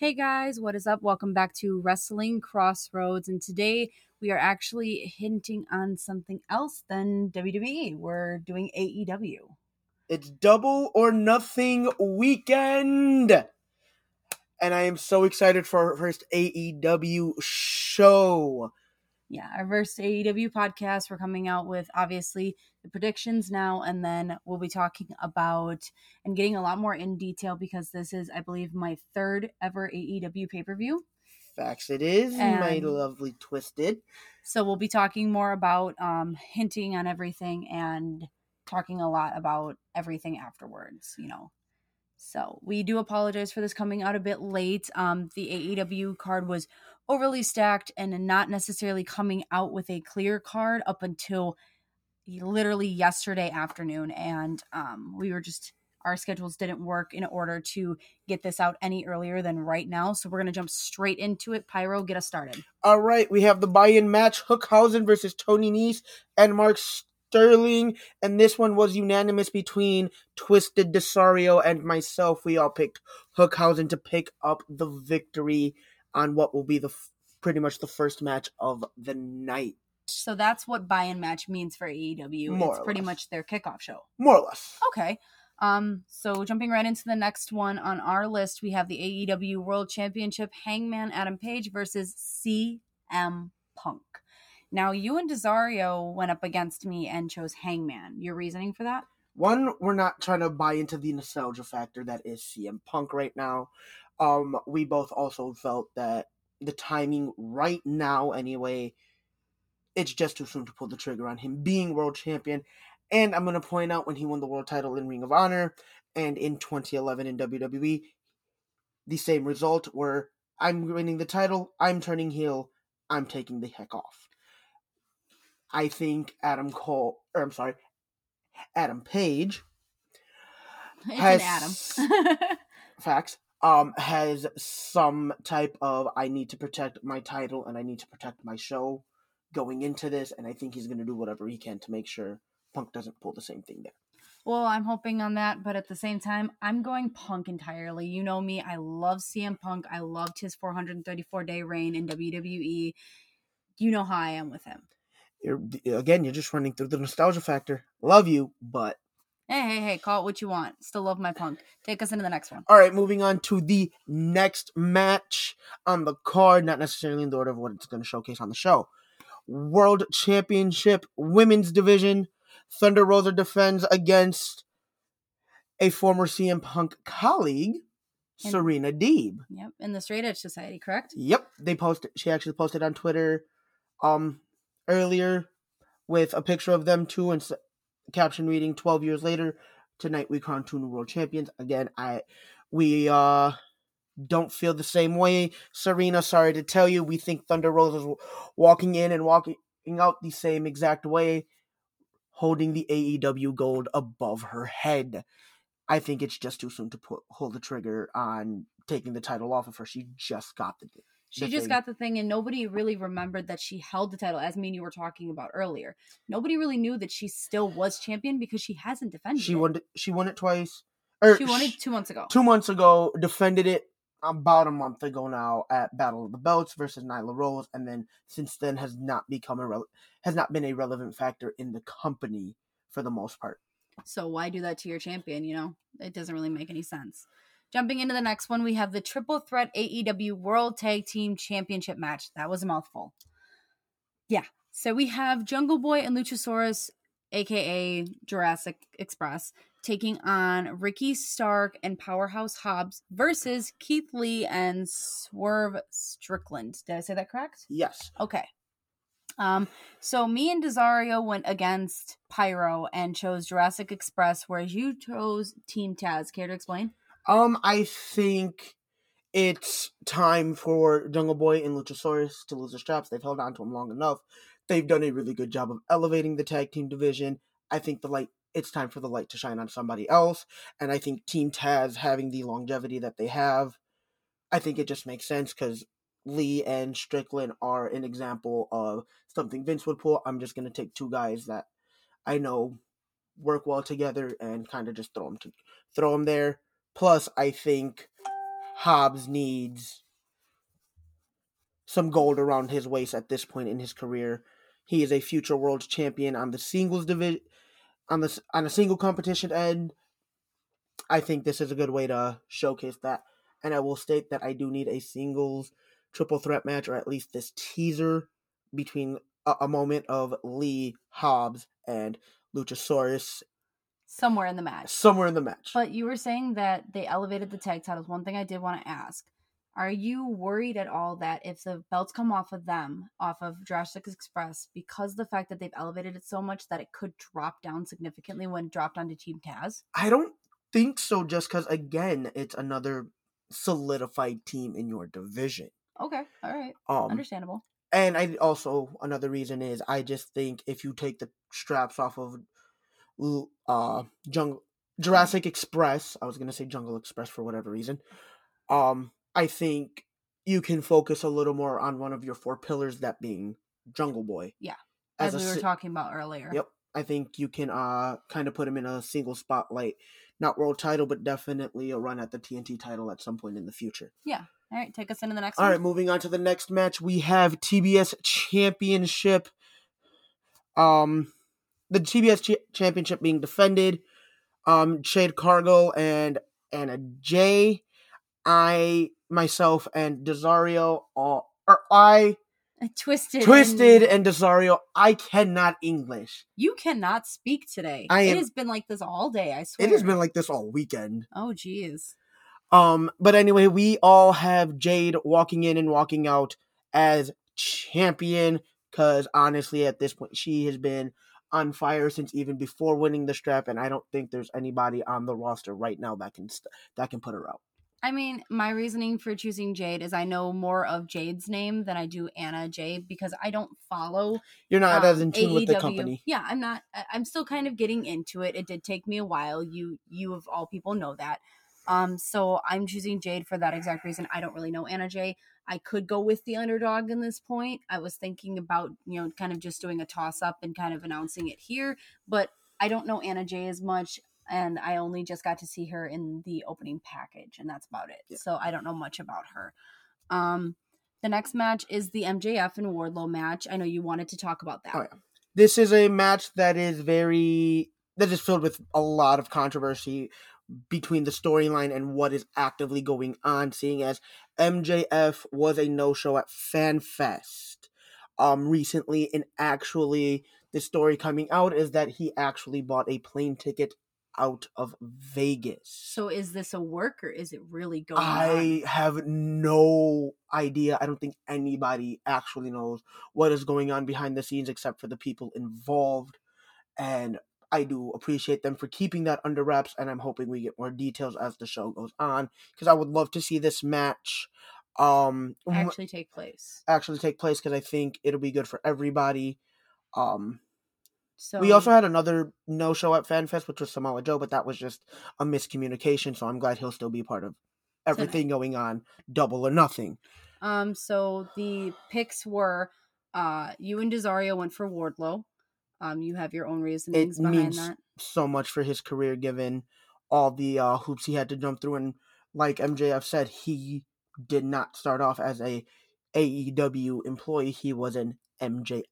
Hey guys, what is up? Welcome back to Wrestling Crossroads. And today we are actually hinting on something else than WWE. We're doing AEW. It's double or nothing weekend. And I am so excited for our first AEW show. Yeah, our first AEW podcast. We're coming out with obviously the predictions now, and then we'll be talking about and getting a lot more in detail because this is, I believe, my third ever AEW pay per view. Facts it is, my lovely twisted. So we'll be talking more about um, hinting on everything and talking a lot about everything afterwards, you know. So we do apologize for this coming out a bit late. Um, the AEW card was overly stacked and not necessarily coming out with a clear card up until literally yesterday afternoon. And um, we were just, our schedules didn't work in order to get this out any earlier than right now. So we're going to jump straight into it. Pyro, get us started. All right, we have the buy-in match: Hookhausen versus Tony Nese and Mark Sterling, and this one was unanimous between Twisted Desario and myself. We all picked Hookhausen to pick up the victory on what will be the f- pretty much the first match of the night, So that's what buy-in match means for AEW. More it's pretty less. much their kickoff show. more or less. Okay. Um, so jumping right into the next one on our list, we have the AEW World Championship Hangman Adam Page versus CM Punk. Now you and Desario went up against me and chose Hangman. Your reasoning for that? One, we're not trying to buy into the nostalgia factor that is CM Punk right now. Um, we both also felt that the timing right now, anyway, it's just too soon to pull the trigger on him being world champion. And I'm going to point out when he won the world title in Ring of Honor and in 2011 in WWE, the same result where I'm winning the title, I'm turning heel, I'm taking the heck off. I think Adam Cole, or I'm sorry, Adam Page It's Has- Adam. facts um has some type of i need to protect my title and i need to protect my show going into this and i think he's going to do whatever he can to make sure punk doesn't pull the same thing there Well, I'm hoping on that, but at the same time, I'm going Punk entirely. You know me, I love CM Punk. I loved his 434 day reign in WWE. You know how I am with him. you're again you're just running through the nostalgia factor love you but Hey, hey, hey, call it what you want. Still love my Punk. Take us into the next one. all right moving on to the next match on the card not necessarily in the order of what it's going to showcase on the show world championship women's division thunder rosa defends against a former cm punk colleague And- serena deeb Yep, in the Straight Edge Society, correct? Yep, they posted. She actually posted on Twitter, um, earlier with a picture of them two and caption reading "12 years later, tonight we crown two new world champions." Again, I, we uh, don't feel the same way. Serena, sorry to tell you, we think Thunder Rosa's walking in and walking out the same exact way, holding the AEW gold above her head. I think it's just too soon to put, pull the trigger on taking the title off of her. She just got the She the just thing. got the thing, and nobody really remembered that she held the title, as me and you were talking about earlier. Nobody really knew that she still was champion because she hasn't defended She it. won. it- She won it twice. Or She won it two months ago. two months ago. Defended it about a month ago now at Battle of the Belts versus Nyla Rose, and then since then has not become a has not been a relevant factor in the company for the most part. So why do that to your champion? You know, it doesn't really make any sense. Jumping into the next one, we have the Triple Threat AEW World Tag Team Championship match. That was a mouthful. Yeah. So we have Jungle Boy and Luchasaurus, aka Jurassic Express, taking on Ricky Stark and Powerhouse Hobbs versus Keith Lee and Swerve Strickland. Did I say that correct? Yes. Okay. Um, so me and Desario went against Pyro and chose Jurassic Express, whereas you chose Team Taz. Care to explain? Um, I think it's time for Jungle Boy and Luchasaurus to lose their straps. They've held on to them long enough. They've done a really good job of elevating the tag team division. I think the light it's time for the light to shine on somebody else. And I think Team Taz having the longevity that they have, I think it just makes sense because Lee and Strickland are an example of something Vince would pull. I'm just gonna take two guys that I know work well together and kind of just throw them to throw them there. Plus, I think Hobbs needs some gold around his waist at this point in his career. He is a future world champion on the singles division on the on a single competition end. I think this is a good way to showcase that. And I will state that I do need a singles triple threat match or at least this teaser between a, a moment of Lee, Hobbs, and Luchasaurus somewhere in the match. somewhere in the match. But you were saying that they elevated the tag titles. One thing I did want to ask. Are you worried at all that if the belts come off of them, off of Jurassic Express, because the fact that they've elevated it so much that it could drop down significantly when dropped onto Team Taz? I don't think so, just because, again, it's another solidified team in your division. Okay, all right, Um, understandable. And I also another reason is I just think if you take the straps off of uh Jungle Jurassic Express, I was gonna say Jungle Express for whatever reason. Um, I think you can focus a little more on one of your four pillars, that being Jungle Boy. Yeah, As, a we were si- talking about earlier. Yep. I think you can uh kind of put him in a single spotlight, not world title, but definitely a run at the TNT title at some point in the future. Yeah. All right, take us into the next All one. right, moving on to the next match, we have TBS Championship. Um, the TBS Ch- Championship being defended. Um, Jade Cargill and Anna Jay. I myself and Desario are, or I Twisted. Twisted and- and Desario. I cannot English. You cannot speak today. I it has been like this all day. I swear. It has been like this all weekend. Oh, jeez. Um, but anyway, we all have Jade walking in and walking out as champion because honestly, at this point, she has been on fire since even before winning the strap, and I don't think there's anybody on the roster right now that can st- that can put her out. I mean, my reasoning for choosing Jade is I know more of Jade's name than I do Anna Jade because I don't follow You're not um, as in tune with the company. Yeah, I'm not. I'm still kind of getting into it. It did take me a while. You, you of all people know that. Um, so I'm choosing Jade for that exact reason. I don't really know Anna Jay. I could go with the underdog in this point. I was thinking about you know kind of just doing a toss up and kind of announcing it here, but I don't know Anna Jay as much. And I only just got to see her in the opening package, and that's about it. Yeah. So I don't know much about her. Um, the next match is the MJF and Wardlow match. I know you wanted to talk about that. Oh, yeah. This is a match that is very that is filled with a lot of controversy between the storyline and what is actively going on, seeing as MJF was a no-show at FanFest um recently, and actually the story coming out is that he actually bought a plane ticket out of Vegas. So is this a work or is it really going on? I have no idea. I don't think anybody actually knows what is going on behind the scenes except for the people involved. And I do appreciate them for keeping that under wraps. And I'm hoping we get more details as the show goes on because I would love to see this match um actually, take place. actually take place because I think it'll be good for everybody. Um, So we also had another no show at FanFest, which was Samoa Joe, but that was just a miscommunication. So I'm glad he'll still be part of everything going on, double or nothing. um so the picks were uh you and Desario went for Wardlow. Um you have your own reasonings behind means- that. So much for his career, given all the uh, hoops he had to jump through, and like MJF said, he did not start off as a AEW employee. He was an MJF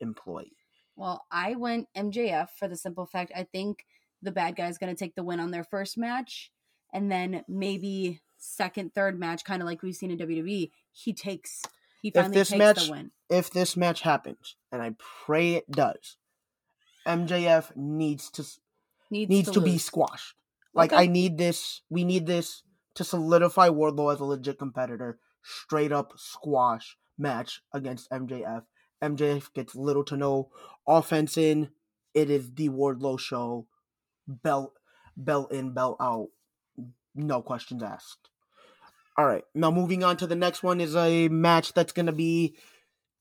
employee. Well, I went MJF for the simple fact I think the bad guy's going to take the win on their first match and then maybe second, third match kind of like we've seen in WWE, he takes he If this takes match- the win. If this match happens, and I pray it does, MJF needs to Needs, needs to, be lose. squashed. Like Okay. I need this. We need this to solidify Wardlow as a legit competitor. Straight up squash match against MJF. MJF gets little to no offense in. It is the Wardlow show. Belt, belt in, belt out. No questions asked. All right. Now moving on to the next one is a match that's gonna be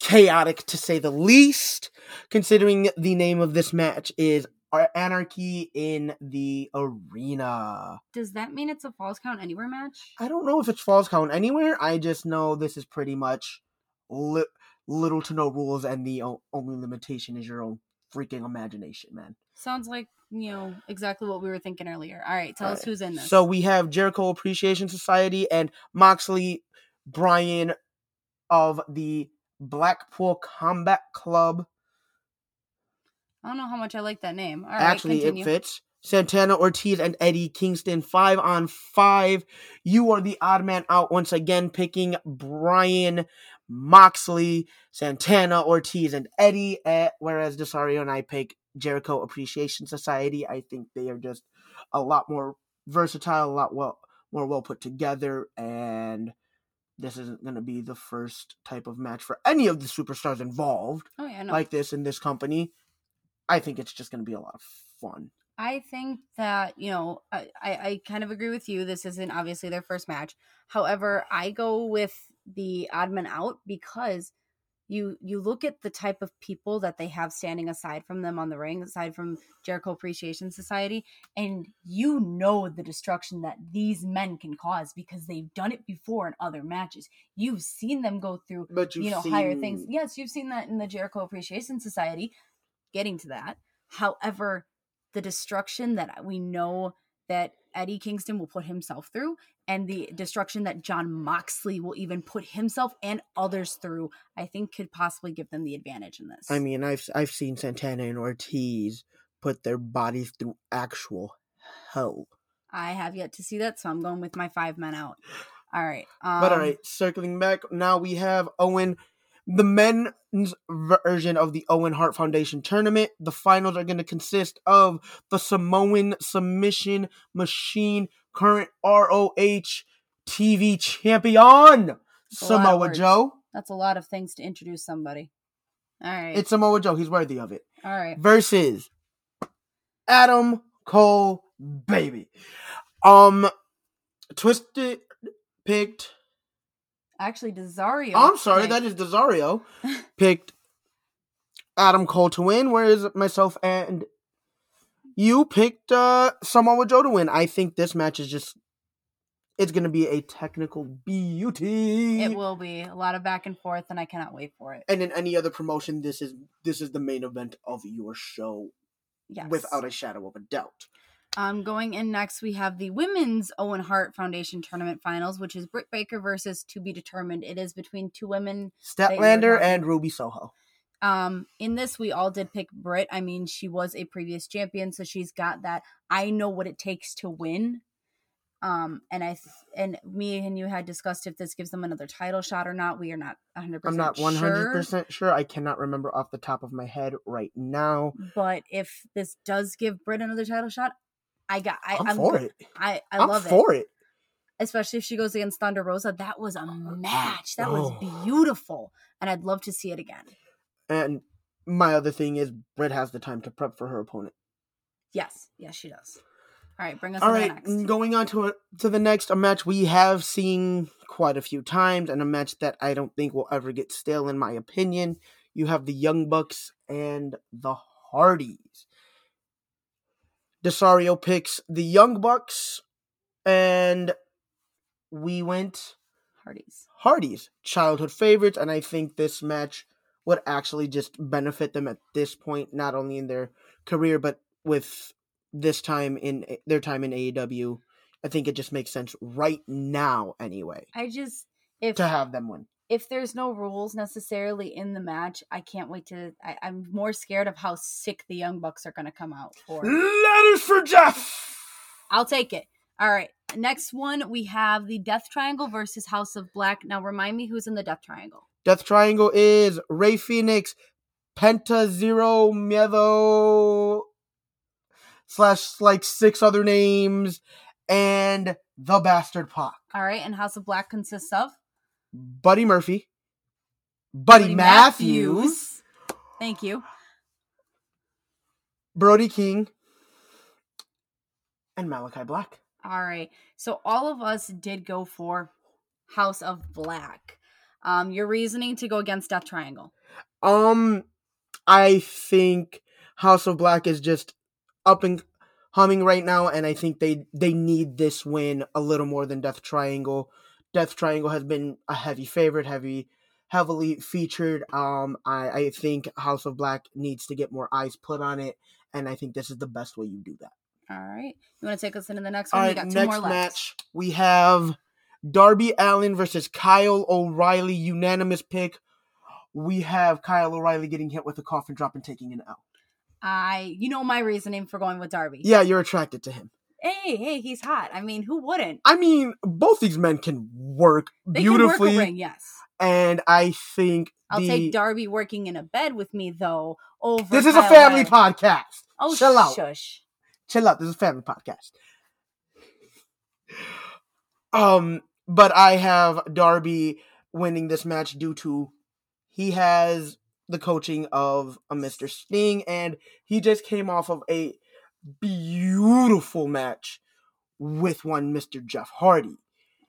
chaotic to say the least. Considering the name of this match is anarchy in the arena. Does that mean it's a falls count anywhere match? I don't know if it's falls count anywhere. I just know this is pretty much li- little to no rules, and the o- only limitation is your own freaking imagination, man. Sounds like you know exactly what we were thinking earlier. All right, tell All us right. who's in this. So we have Jericho Appreciation Society and Moxley Bryan of the Blackpool Combat Club. I don't know how much I like that name. All right, Actually, continue. it fits. Santana Ortiz and Eddie Kingston, five on five. You are the odd man out once again, picking Bryan Moxley, Santana Ortiz, and Eddie. eh, whereas Desario and I pick Jericho Appreciation Society. I think they are just a lot more versatile, a lot well more well put together, and this isn't going to be the first type of match for any of the superstars involved Oh yeah, no. like this in this company. I think it's just going to be a lot of fun. I think that you know I, I I kind of agree with you. This isn't obviously their first match. However, I go with the odd man out because you you look at the type of people that they have standing aside from them on the ring, aside from Jericho Appreciation Society, and you know the destruction that these men can cause because they've done it before in other matches. You've seen them go through But you know seen, higher things. yes you've seen that in the jericho appreciation society. Getting to that. However the destruction that we know that eddie kingston will put himself through and the destruction that jon moxley will even put himself and others through i think could possibly give them the advantage in this I mean, I've I've seen Santana and Ortiz put their bodies through actual hell. i have yet to see that so i'm going with my five men out all right um, But all right, circling back, now we have Owen, the men's version of the Owen Hart Foundation tournament. The finals are going to consist of the Samoan Submission Machine, current ROH TV champion, of Samoa. Joe. that's a lot of things to introduce somebody all right It's Samoa Joe. He's worthy of it. all right versus Adam Cole, baby. Um, Twisted picked. Actually desario I'm sorry, picked- that is Desario picked Adam Cole to win, whereas myself and you picked uh Samoa Joe to win. I think this match is just. It's gonna be a technical beauty. It will be a lot of back and forth, and I cannot wait for it. And in any other promotion, this is this is the main event of your show, Yes. without a shadow of a doubt. Um, going in next, we have the Women's Owen Hart Foundation Tournament Finals, which is Britt Baker versus To Be Determined. It is between two women. Statlander and Ruby Soho. Um, in this, we all did pick Britt. I mean, she was a previous champion, so she's got that. I know what it takes to win. Um, and I th- and me and you had discussed if this gives them another title shot or not. We are not 100. I'm not 100% sure. I cannot remember off the top of my head right now. But if this does give Britt another title shot, I got. I, I'm, I'm for it. I, I I'm love it. for it. especially if she goes against Thunder Rosa. That was a match. That was Oh. beautiful, and I'd love to see it again. And my other thing is, Britt has the time to prep for her opponent. Yes, yes, she does. All right, bring us All right, the next. going on to a, to the next, a match we have seen quite a few times, and a match that I don't think will ever get stale, in my opinion. You have the Young Bucks and the Hardys. Desario picks the Young Bucks, and we went Hardys. Hardys, childhood favorites, and I think this match would actually just benefit them at this point, not only in their career, but with this time in their time in AEW. I think it just makes sense right now, anyway, I just if to have them win. If there's no rules necessarily in the match, I can't wait to. I, I'm more scared of how sick the Young Bucks are going to come out for. Letters for Jeff. I'll take it. All right. Next one, we have the Death Triangle versus House of Black. Now, remind me who's in the Death Triangle. Death Triangle is Rey Fénix, Penta Cero Miedo, slash like six other names, and the Bastard Pac. All right. And House of Black consists of Buddy Murphy, Buddy, Buddy Matthews, Thank you. Brody King, and Malachi Black. All right. So all of us did go for House of Black. Um, your reasoning to go against Death Triangle. Um, I think House of Black is just up and humming right now, and I think they they need this win a little more than Death Triangle. Death Triangle has been a heavy favorite, heavy heavily featured. Um, I, I think House of Black needs to get more eyes put on it, and I think this is the best way you do that. All right. You want to take us into the next one? we got two next more left. match we have Darby Allin versus Kyle O'Reilly, unanimous pick. We have Kyle O'Reilly getting hit with a coffin drop and taking an L. I, you know, my reasoning for going with Darby. Yeah, you're attracted to him. Hey, hey, he's hot. I mean, who wouldn't? I mean, both these men can work They beautifully, can work a ring, yes. and I think I'll the, take Darby working in a bed with me though. Over This is a family podcast. Oh, Chill out. shush. Chill out. This is a family podcast. Um, but I have Darby winning this match due to he has the coaching of a Mr. Sting, and he just came off of a beautiful match with one Mr. Jeff Hardy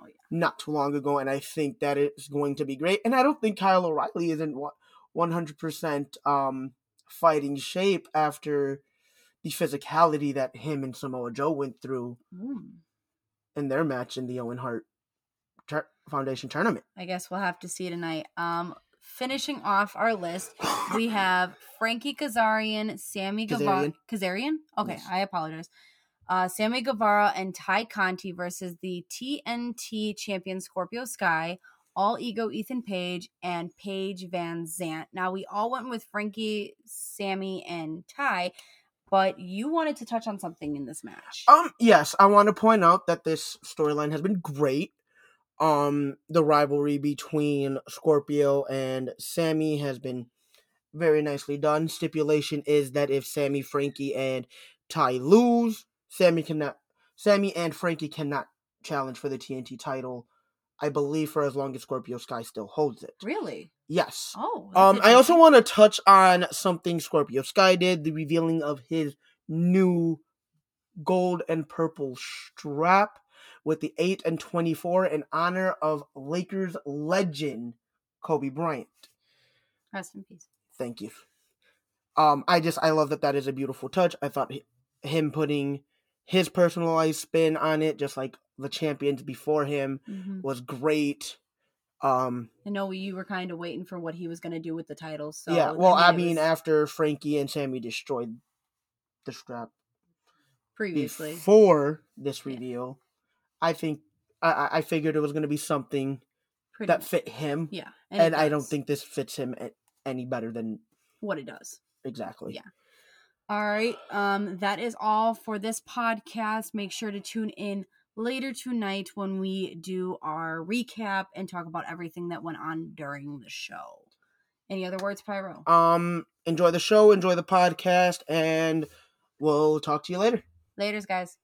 Oh, yeah. not too long ago, and I think that it's going to be great. And I don't think Kyle O'Reilly is in one hundred percent um fighting shape after the physicality that him and Samoa Joe went through Hmm. in their match in the Owen Hart tur- Foundation tournament. I guess we'll have to see tonight. Um, finishing off our list, we have Frankie Kazarian, Sammy Guevara. Kazarian? Okay, Yes. I apologize. Uh, Sammy Guevara and Ty Conti versus the TNT champion Scorpio Sky, All Ego Ethan Page, and Paige Van Zant. Now, we all went with Frankie, Sammy, and Ty, but you wanted to touch on something in this match. Um, yes, I want to point out that this storyline has been great. Um, the rivalry between Scorpio and Sammy has been very nicely done. Stipulation is that if Sammy, Frankie, and Ty lose, Sammy cannot, Sammy and Frankie cannot challenge for the TNT title. I believe for as long as Scorpio Sky still holds it. really? Yes. Oh. Um, I also want to touch on something Scorpio Sky did: the revealing of his new gold and purple strap with the eight and twenty-four in honor of Lakers legend Kobe Bryant. Rest in peace. Thank you. Um, I just I love that that is a beautiful touch. I thought him putting his personalized spin on it, just like the champions before him, Mhm. was great. Um, I know you were kind of waiting for what he was going to do with the title. So yeah, well, I mean, was after Frankie and Sammy destroyed the strap previously, before this Yeah. reveal, I think I- I, figured it was going to be something pretty that fit him, yeah, and, it I don't think this fits him any better than what it does. exactly. Yeah. All right, um, that is all for this podcast. Make sure to tune in later tonight when we do our recap and talk about everything that went on during the show. Any other words, Pyro? Um, enjoy the show, enjoy the podcast, and we'll talk to you later. Laters, guys.